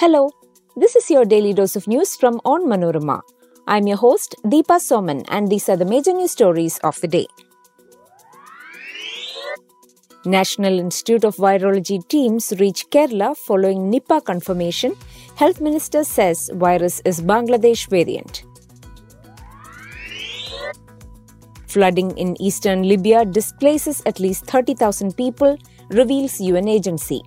Hello, this is your daily dose of news from Onmanorama. I'm your host, Deepa Soman, and these are the major news stories of the day. National Institute of Virology teams reach Kerala following Nipah confirmation. Health Minister says virus is Bangladesh variant. Flooding in eastern Libya displaces at least 30,000 people, reveals UN agency.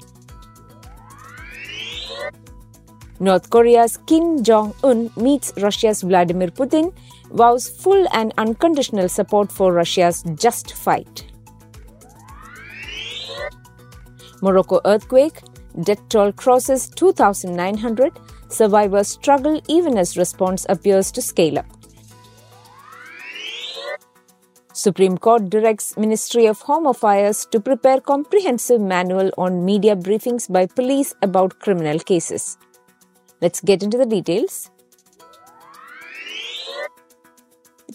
North Korea's Kim Jong un meets Russia's Vladimir Putin, vows full and unconditional support for Russia's just fight. Morocco earthquake, death toll crosses 2,900, survivors struggle even as response appears to scale up. Supreme Court directs Ministry of Home Affairs to prepare comprehensive manual on media briefings by police about criminal cases. Let's get into the details.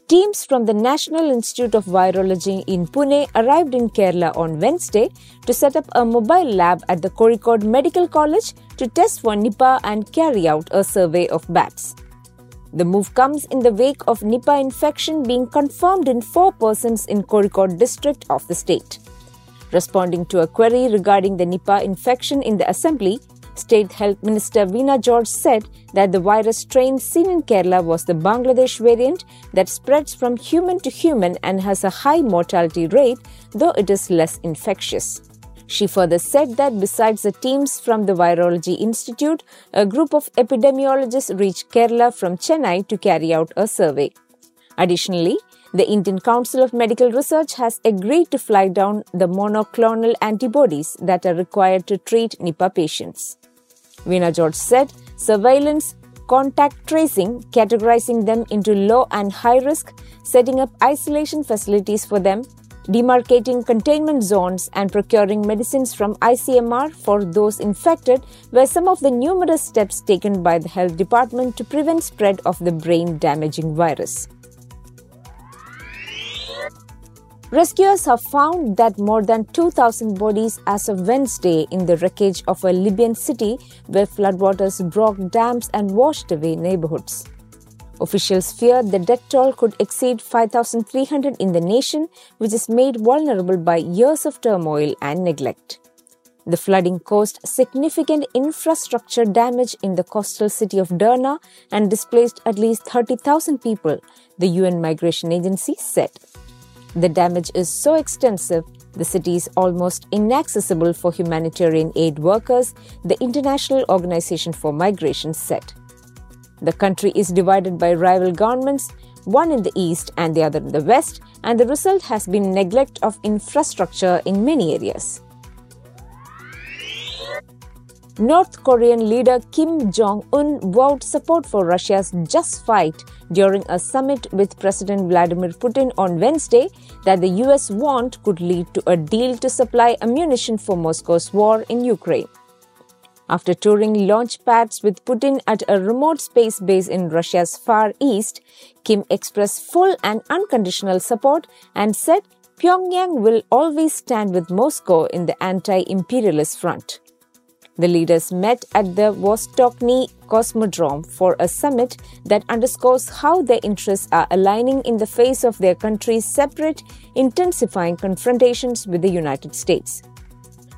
Teams from the National Institute of Virology in Pune arrived in Kerala on Wednesday to set up a mobile lab at the Kozhikode Medical College to test for Nipah and carry out a survey of bats. The move comes in the wake of Nipah infection being confirmed in four persons in Kozhikode district of the state. Responding to a query regarding the Nipah infection in the assembly, State Health Minister Veena George said that the virus strain seen in Kerala was the Bangladesh variant that spreads from human to human and has a high mortality rate, though it is less infectious. She further said that besides the teams from the Virology Institute, a group of epidemiologists reached Kerala from Chennai to carry out a survey. Additionally, the Indian Council of Medical Research has agreed to fly down the monoclonal antibodies that are required to treat Nipah patients. Veena George said surveillance, contact tracing, categorizing them into low and high risk, setting up isolation facilities for them, demarcating containment zones, and procuring medicines from ICMR for those infected were some of the numerous steps taken by the health department to prevent spread of the brain damaging virus. Rescuers have found that more than 2,000 bodies as of Wednesday in the wreckage of a Libyan city where floodwaters broke dams and washed away neighborhoods. Officials fear the death toll could exceed 5,300 in the nation, which is made vulnerable by years of turmoil and neglect. The flooding caused significant infrastructure damage in the coastal city of Derna and displaced at least 30,000 people, the UN Migration Agency said. The damage is so extensive, the city is almost inaccessible for humanitarian aid workers, the International Organization for Migration said. The country is divided by rival governments, one in the east and the other in the west, and the result has been neglect of infrastructure in many areas. North Korean leader Kim Jong un vowed support for Russia's just fight during a summit with President Vladimir Putin on Wednesday that the US want could lead to a deal to supply ammunition for Moscow's war in Ukraine. After touring launch pads with Putin at a remote space base in Russia's Far East, Kim expressed full and unconditional support and said Pyongyang will always stand with Moscow in the anti imperialist front. The leaders met at the Vostochny Cosmodrome for a summit that underscores how their interests are aligning in the face of their country's separate, intensifying confrontations with the United States.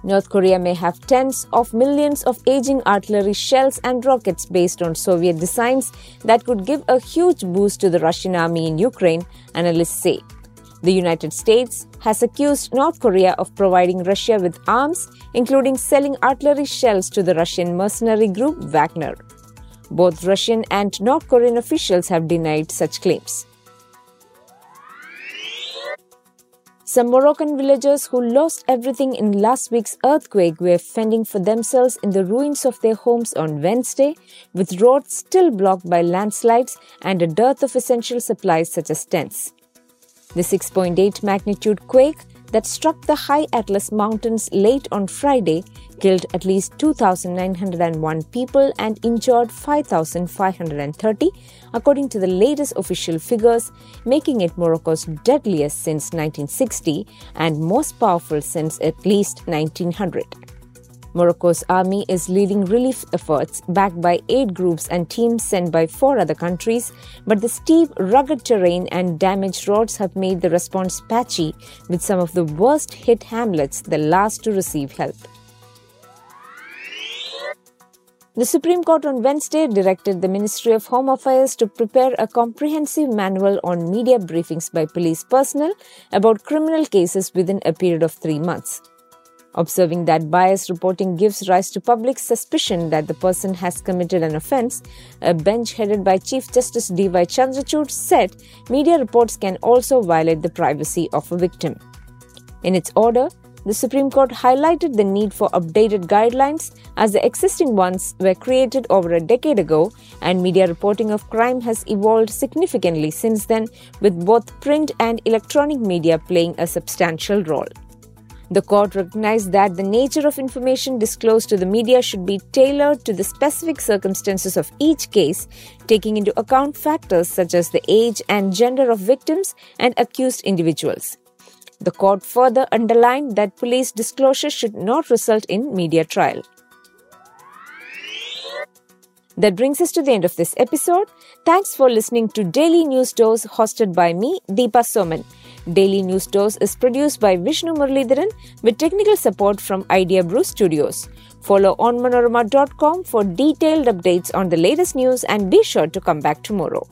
North Korea may have tens of millions of aging artillery shells and rockets based on Soviet designs that could give a huge boost to the Russian army in Ukraine, analysts say. The United States has accused North Korea of providing Russia with arms, including selling artillery shells to the Russian mercenary group Wagner. Both Russian and North Korean officials have denied such claims. Some Moroccan villagers who lost everything in last week's earthquake were fending for themselves in the ruins of their homes on Wednesday, with roads still blocked by landslides and a dearth of essential supplies such as tents. The 6.8 magnitude quake that struck the high Atlas Mountains late on Friday killed at least 2,901 people and injured 5,530, according to the latest official figures, making it Morocco's deadliest since 1960 and most powerful since at least 1900. Morocco's army is leading relief efforts backed by aid groups and teams sent by four other countries, but the steep, rugged terrain and damaged roads have made the response patchy, with some of the worst hit hamlets the last to receive help. The Supreme Court on Wednesday directed the Ministry of Home Affairs to prepare a comprehensive manual on media briefings by police personnel about criminal cases within a period of three months. Observing that biased reporting gives rise to public suspicion that the person has committed an offense, a bench headed by Chief Justice D.Y. Chandrachud said media reports can also violate the privacy of a victim. In its order, the Supreme Court highlighted the need for updated guidelines as the existing ones were created over a decade ago and media reporting of crime has evolved significantly since then with both print and electronic media playing a substantial role. The court recognized that the nature of information disclosed to the media should be tailored to the specific circumstances of each case, taking into account factors such as the age and gender of victims and accused individuals. The court further underlined that police disclosure should not result in media trial. That brings us to the end of this episode. Thanks for listening to Daily News Dose hosted by me, Deepa Soman. Daily News Dose is produced by Vishnu Muralidharan with technical support from Idea Brew Studios. Follow onmanorama.com for detailed updates on the latest news and be sure to come back tomorrow.